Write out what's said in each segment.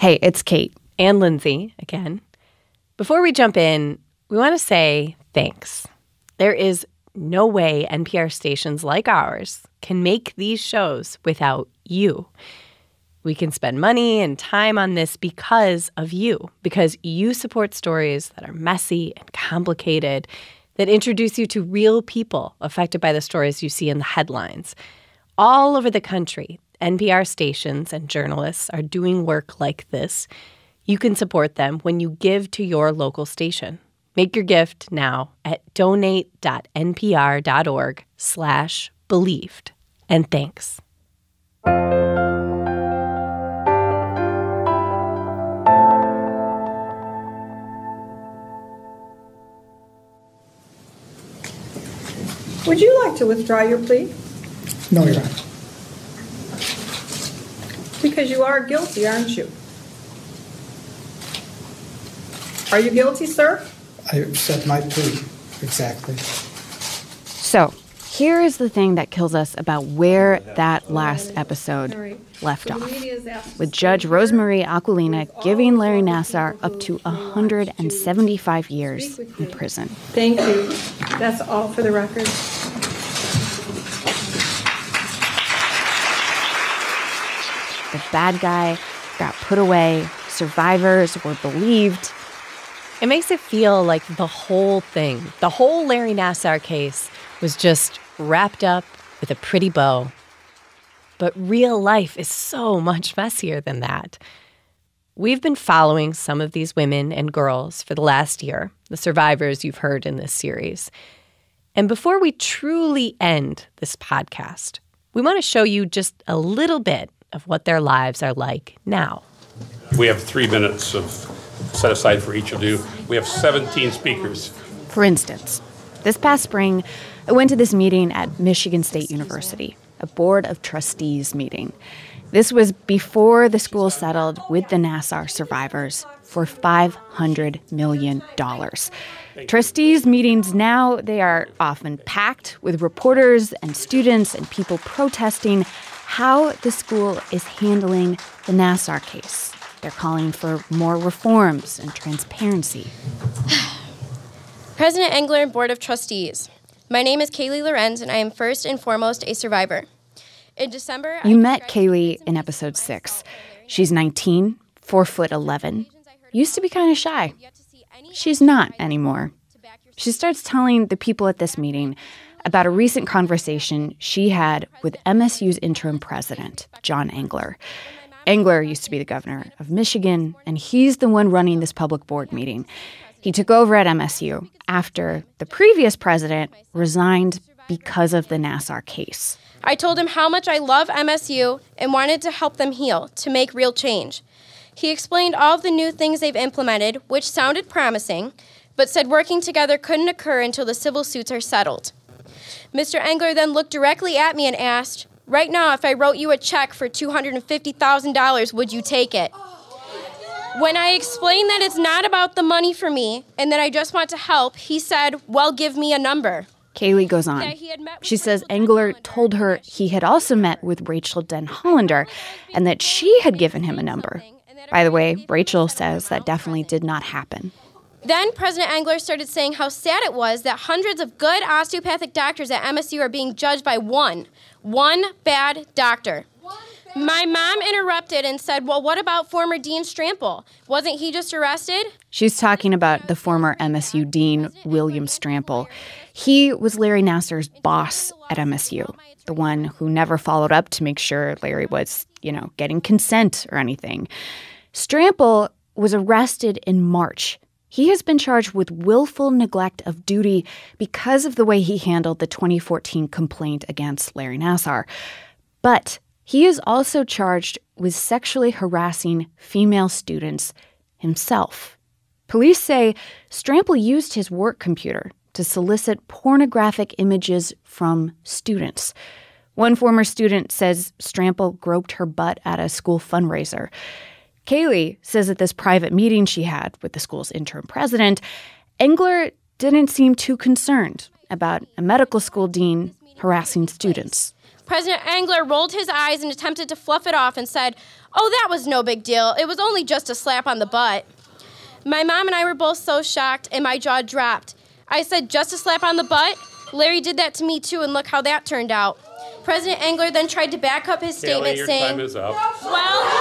Hey, it's Kate. And Lindsey again. Before we jump in, we want to say thanks. There is no way NPR stations like ours can make these shows without you. We can spend money and time on this because of you, because you support stories that are messy and complicated, that introduce you to real people affected by the stories you see in the headlines. All over the country, NPR stations and journalists are doing work like this. You can support them when you give to your local station. Make your gift now at donate.npr.org slash believed. And thanks. Would you like to withdraw your plea? No, Your Honor. Because you are guilty, aren't you? Are you guilty, sir? I said my plea, exactly. So, here is the thing that kills us about where that last episode left off. With Judge Rosemarie Aquilina giving Larry Nassar up to 175 years in prison. Thank you. That's all for the record. The bad guy got put away, survivors were believed. It makes it feel like the whole thing, the whole Larry Nassar case, was just wrapped up with a pretty bow. But real life is so much messier than that. We've been following some of these women and girls for the last year, the survivors you've heard in this series. And before we truly end this podcast, we want to show you just a little bit of what their lives are like now. We have three minutes of set aside for each of you. We have 17 speakers. For instance, this past spring, I went to this meeting at Michigan State University, a Board of Trustees meeting. This was before the school settled with the Nassar survivors for $500 million. Trustees meetings now, they are often packed with reporters and students and people protesting how the school is handling the Nassar case. They're calling for more reforms and transparency. President Engler and Board of Trustees. My name is Kaylee Lorincz, and I am first and foremost a survivor. In December, you met Kaylee in episode six. She's 19, four foot 11, used to be kind of shy. She's not anymore. She starts telling the people at this meeting about a recent conversation she had with MSU's interim president, John Engler. Engler used to be the governor of Michigan, and he's the one running this public board meeting. He took over at MSU after the previous president resigned because of the Nassar case. I told him how much I love MSU and wanted to help them heal, to make real change. He explained all of the new things they've implemented, which sounded promising, but said working together couldn't occur until the civil suits are settled. Mr. Engler then looked directly at me and asked, Right now, if I wrote you a check for $250,000, would you take it? When I explained that it's not about the money for me and that I just want to help, he said, Well, give me a number. Kaylee goes on. She says Engler told her he had also met with Rachel Denhollander and that she had given him a number. By the way, Rachel says that definitely did not happen. Then President Engler started saying how sad it was that hundreds of good osteopathic doctors at MSU are being judged by one, one bad doctor. My mom interrupted and said, Well, what about former Dean Strampel? Wasn't he just arrested? She's talking about the former MSU Dean, William Strampel. He was Larry Nassar's boss at MSU, the one who never followed up to make sure Larry was, you know, getting consent or anything. Strampel was arrested in March. He has been charged with willful neglect of duty because of the way he handled the 2014 complaint against Larry Nassar. But he is also charged with sexually harassing female students himself. Police say Strampel used his work computer to solicit pornographic images from students. One former student says Strampel groped her butt at a school fundraiser. Kaylee says at this private meeting she had with the school's interim president, Engler didn't seem too concerned about a medical school dean harassing students. President Engler rolled his eyes and attempted to fluff it off and said, Oh, that was no big deal. It was only just a slap on the butt. My mom and I were both so shocked, and my jaw dropped. I said, Just a slap on the butt? Larry did that to me too, and look how that turned out. President Engler then tried to back up his statement, Haley, your saying, time is up. Well,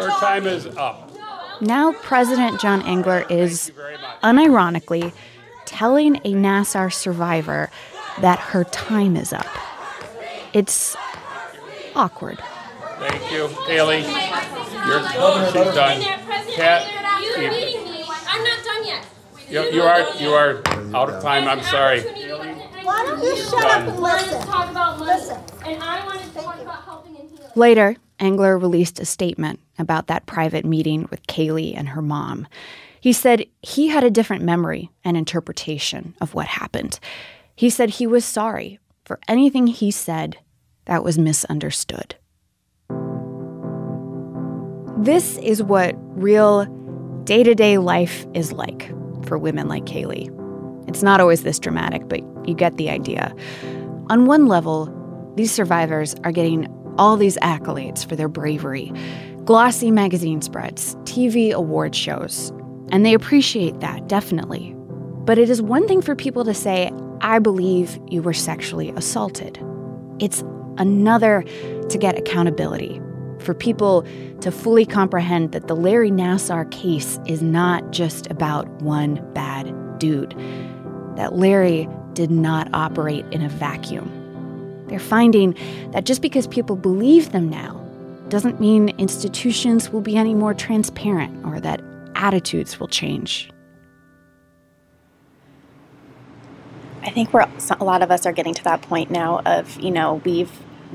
Your time is up. Now, President John Engler is, unironically, telling a Nassar survivor that her time is up. It's awkward. Thank you, Haley. You're, she's done. Kat, you're you- me. I'm not done yet. you, you are you are out of time. I'm sorry. Why don't you shut up and listen? to talk about money, Listen. and I wanted to talk about helping and healing. Later, Engler released a statement about that private meeting with Kaylee and her mom. He said he had a different memory and interpretation of what happened. He said he was sorry for anything he said that was misunderstood. This is what real day to day life is like for women like Kaylee. It's not always this dramatic, but you get the idea. On one level, these survivors are getting all these accolades for their bravery glossy magazine spreads, TV award shows. And they appreciate that, definitely. But it is one thing for people to say, I believe you were sexually assaulted. It's another to get accountability, for people to fully comprehend that the Larry Nassar case is not just about one bad dude, that Larry did not operate in a vacuum. They're finding that just because people believe them now doesn't mean institutions will be any more transparent or that attitudes will change. I think we're a lot of us are getting to that point now of, you know, we've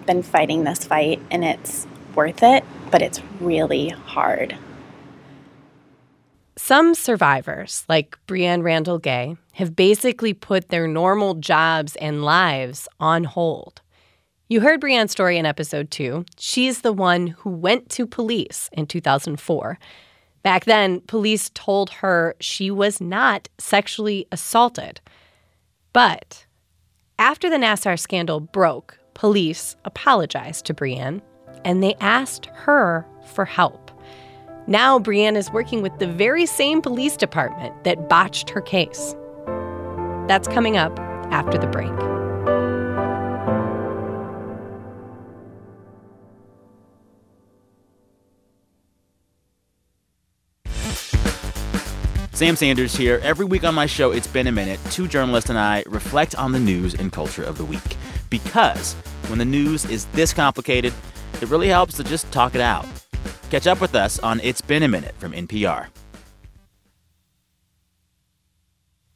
been fighting this fight and it's worth it, but it's really hard. Some survivors, like Brianne Randall Gay, have basically put their normal jobs and lives on hold. You heard Brianne's story in episode two. She's the one who went to police in 2004. Back then, police told her she was not sexually assaulted. But after the Nassar scandal broke, police apologized to Brianne and they asked her for help. Now, Brianne is working with the very same police department that botched her case. That's coming up after the break. Sam Sanders here. Every week on my show, It's Been a Minute, two journalists and I reflect on the news and culture of the week. Because when the news is this complicated, it really helps to just talk it out. Catch up with us on It's Been a Minute from NPR.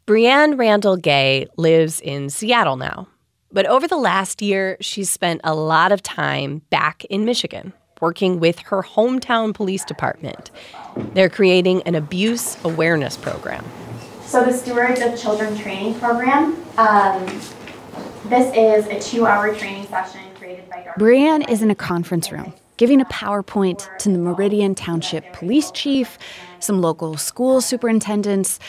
Brianne Randall Gay lives in Seattle now. But over the last year, she's spent a lot of time back in Michigan working with her hometown police department. They're creating an abuse awareness program. So, the Stewards of Children training program, um, this is a two hour training session created by Dr. Brianne is in a conference room giving a PowerPoint to the Meridian Township Police Chief, some local school superintendents,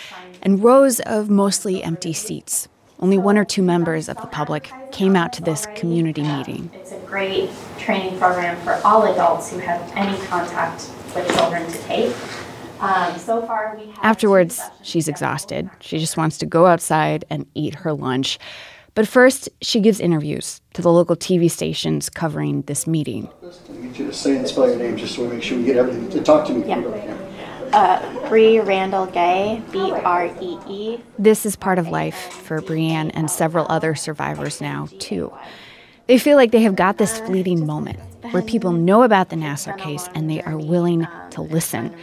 and rows of mostly empty seats. Only one or two members of the public came out to this community meeting. It's a great training program for all adults who have any contact with children to take. Um, so far, we have. Afterwards, she's exhausted. She just wants to go outside and eat her lunch. But first, she gives interviews to the local TV stations covering this meeting. I need you to say and spell your name just so we make sure we get everything. To talk to me. Yeah. Uh, Bree Randall Gay, B R E E. This is part of life for Brianne and several other survivors now, too. They feel like they have got this fleeting moment where people know about the Nassar case and they are willing to listen.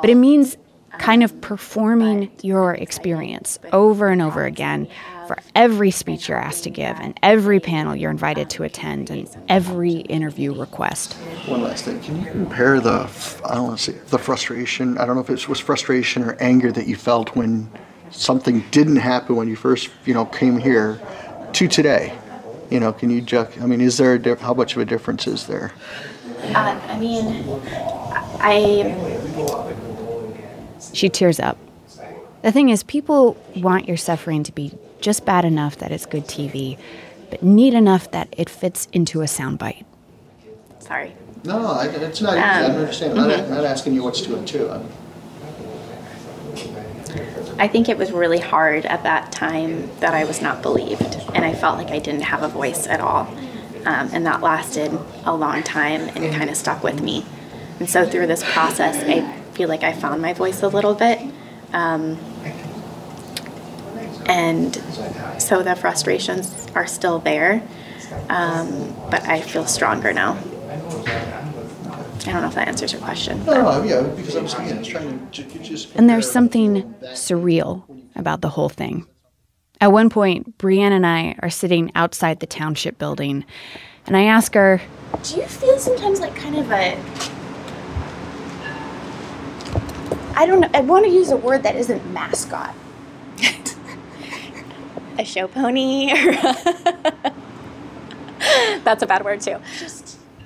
But it means kind of performing your experience over and over again for every speech you're asked to give and every panel you're invited to attend and every interview request. One last thing. Can you compare the, I don't want to say, the frustration, I don't know if it was frustration or anger that you felt when something didn't happen when you first, you know, came here to today? You know, can you, ju- I mean, is there, a diff- how much of a difference is there? Uh, I mean, I She tears up. The thing is, people want your suffering to be just bad enough that it's good TV, but neat enough that it fits into a soundbite. Sorry. No, I- it's not, I don't understand, I'm not, not asking you what's two and two. I'm- I think it was really hard at that time that I was not believed, and I felt like I didn't have a voice at all. Um, and that lasted a long time and kind of stuck with me. And so through this process, I feel like I found my voice a little bit. Um, and so the frustrations are still there, um, but I feel stronger now. I don't know if that answers your question. No, no, yeah, because I was, yeah, I was trying to ju- just. And there's something surreal about the whole thing. At one point, Brianne and I are sitting outside the township building, and I ask her, Do you feel sometimes like kind of a. I don't know, I want to use a word that isn't mascot. a show pony? That's a bad word too.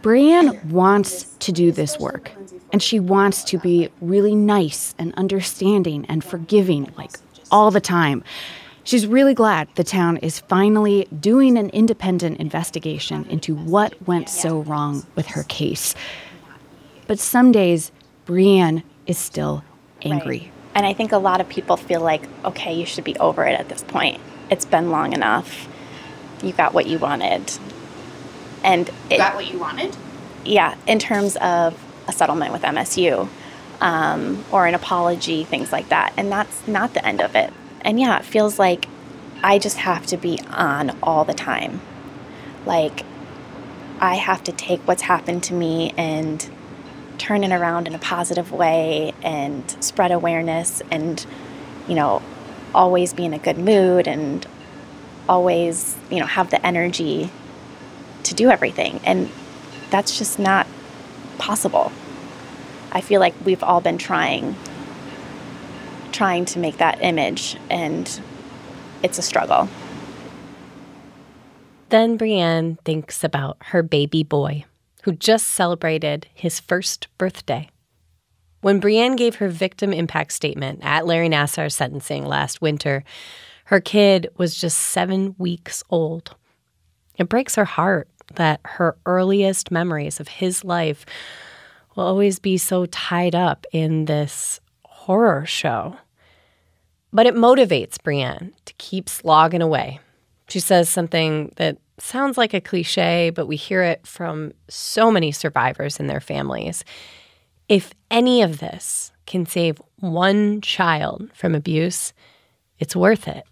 Brianne wants to do this work, and she wants to be really nice and understanding and forgiving, like all the time. She's really glad the town is finally doing an independent investigation into what went so wrong with her case. But some days, Brianne is still angry. And I think a lot of people feel like, okay, you should be over it at this point. It's been long enough. You got what you wanted. And it, Got what you wanted? yeah, in terms of a settlement with MSU um, or an apology, things like that. And that's not the end of it. And yeah, it feels like I just have to be on all the time. Like, I have to take what's happened to me and turn it around in a positive way and spread awareness and, you know, always be in a good mood and always, you know, have the energy to do everything. And that's just not possible. I feel like we've all been trying trying to make that image and it's a struggle. Then Brianne thinks about her baby boy, who just celebrated his first birthday. When Brianne gave her victim impact statement at Larry Nassar's sentencing last winter, her kid was just seven weeks old. It breaks her heart that her earliest memories of his life will always be so tied up in this horror show. But it motivates Brianne to keep slogging away. She says something that sounds like a cliche, but we hear it from so many survivors and their families. If any of this can save one child from abuse, it's worth it.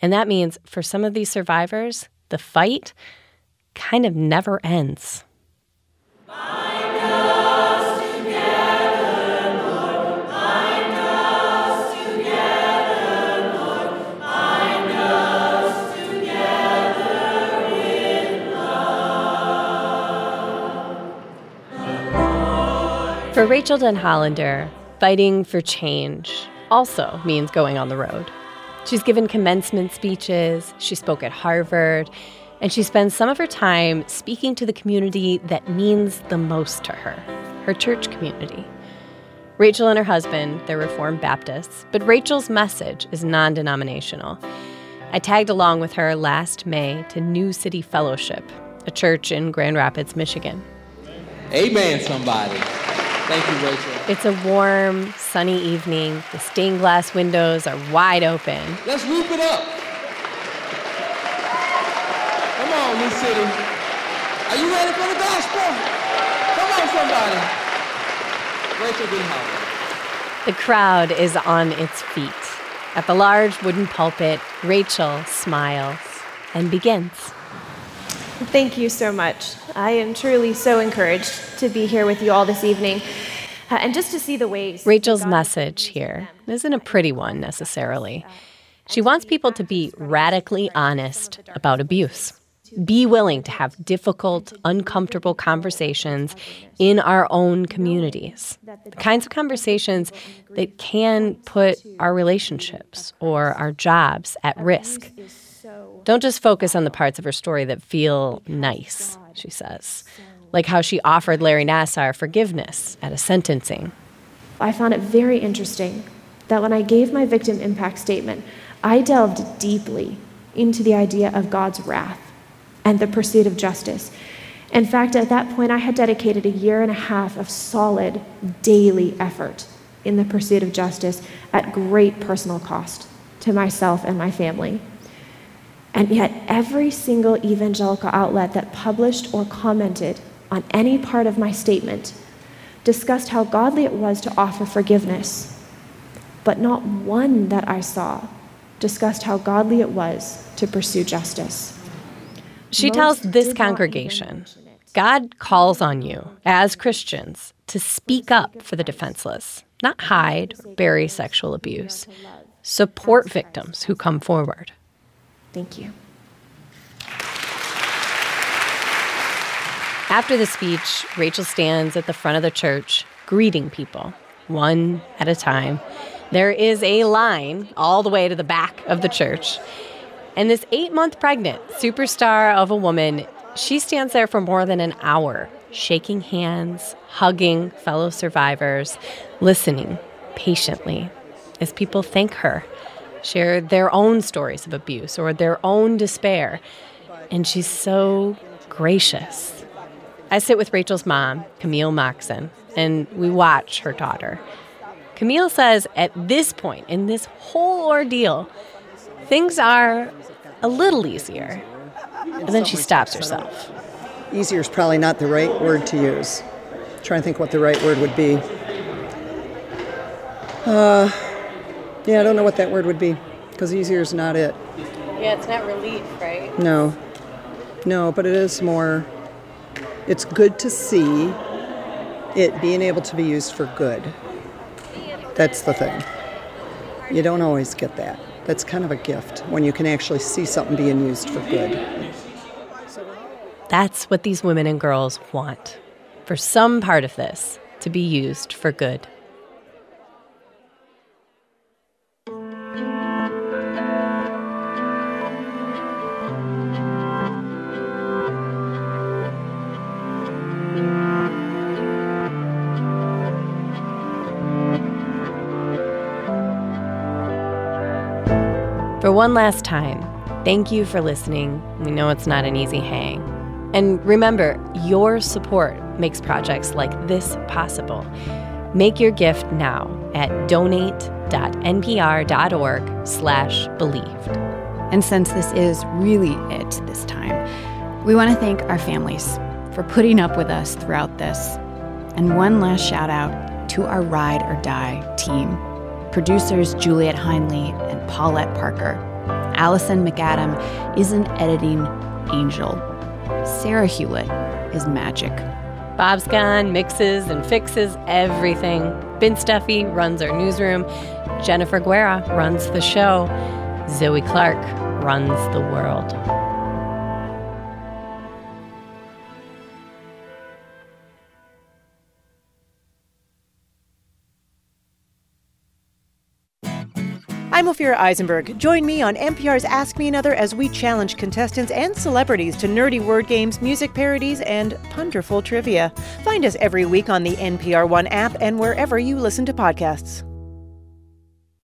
And that means for some of these survivors, the fight kind of never ends. For Rachel Denhollander, fighting for change also means going on the road. She's given commencement speeches, she spoke at Harvard, and she spends some of her time speaking to the community that means the most to her her church community. Rachel and her husband, they're Reformed Baptists, but Rachel's message is non denominational. I tagged along with her last May to New City Fellowship, a church in Grand Rapids, Michigan. Amen, somebody. Thank you, Rachel. It's a warm, sunny evening. The stained glass windows are wide open. Let's whoop it up. Come on, New City. Are you ready for the gospel? Come on, somebody. Rachel Denhollander. The crowd is on its feet. At the large wooden pulpit, Rachel smiles and begins. Thank you so much. I am truly so encouraged to be here with you all this evening uh, and just to see the ways. Rachel's message here isn't a pretty one necessarily. She wants people to be radically honest about abuse. Be willing to have difficult, uncomfortable conversations in our own communities. The kinds of conversations that can put our relationships or our jobs at risk. Don't just focus on the parts of her story that feel nice, she says, like how she offered Larry Nassar forgiveness at a sentencing. I found it very interesting that when I gave my victim impact statement, I delved deeply into the idea of God's wrath and the pursuit of justice. In fact, at that point, I had dedicated a year and a half of solid daily effort in the pursuit of justice at great personal cost to myself and my family. And yet, every single evangelical outlet that published or commented on any part of my statement discussed how godly it was to offer forgiveness, but not one that I saw discussed how godly it was to pursue justice. She tells this congregation God calls on you as Christians to speak up for the defenseless, not hide or bury sexual abuse. Support victims who come forward. Thank you. After the speech, Rachel stands at the front of the church, greeting people, one at a time. There is a line all the way to the back of the church. And this eight month pregnant superstar of a woman, she stands there for more than an hour, shaking hands, hugging fellow survivors, listening patiently as people thank her, share their own stories of abuse or their own despair. And she's so gracious. I sit with Rachel's mom, Camille Moxon, and we watch her daughter. Camille says at this point in this whole ordeal, things are a little easier. And then she stops herself. Easier is probably not the right word to use. Trying to think what the right word would be. Uh, yeah, I don't know what that word would be because easier is not it. Yeah, it's not relief, right? No. No, but it is more, it's good to see it being able to be used for good. That's the thing. You don't always get that. That's kind of a gift when you can actually see something being used for good. That's what these women and girls want for some part of this to be used for good. One last time, thank you for listening. We know it's not an easy hang. And remember, your support makes projects like this possible. Make your gift now at donate.npr.org slash believed. And since this is really it this time, we want to thank our families for putting up with us throughout this. And one last shout out to our Ride or Die team producers Juliet Heinley and Paulette Parker. Allison McAdam is an editing angel. Sarah Hulett is magic. Bob's gone, mixes and fixes everything. Ben Stuffy runs our newsroom. Jennifer Guerra runs the show. Zoe Clark runs the world. I'm Ophira Eisenberg. Join me on NPR's Ask Me Another as we challenge contestants and celebrities to nerdy word games, music parodies, and punderful trivia. Find us every week on the NPR One app and wherever you listen to podcasts.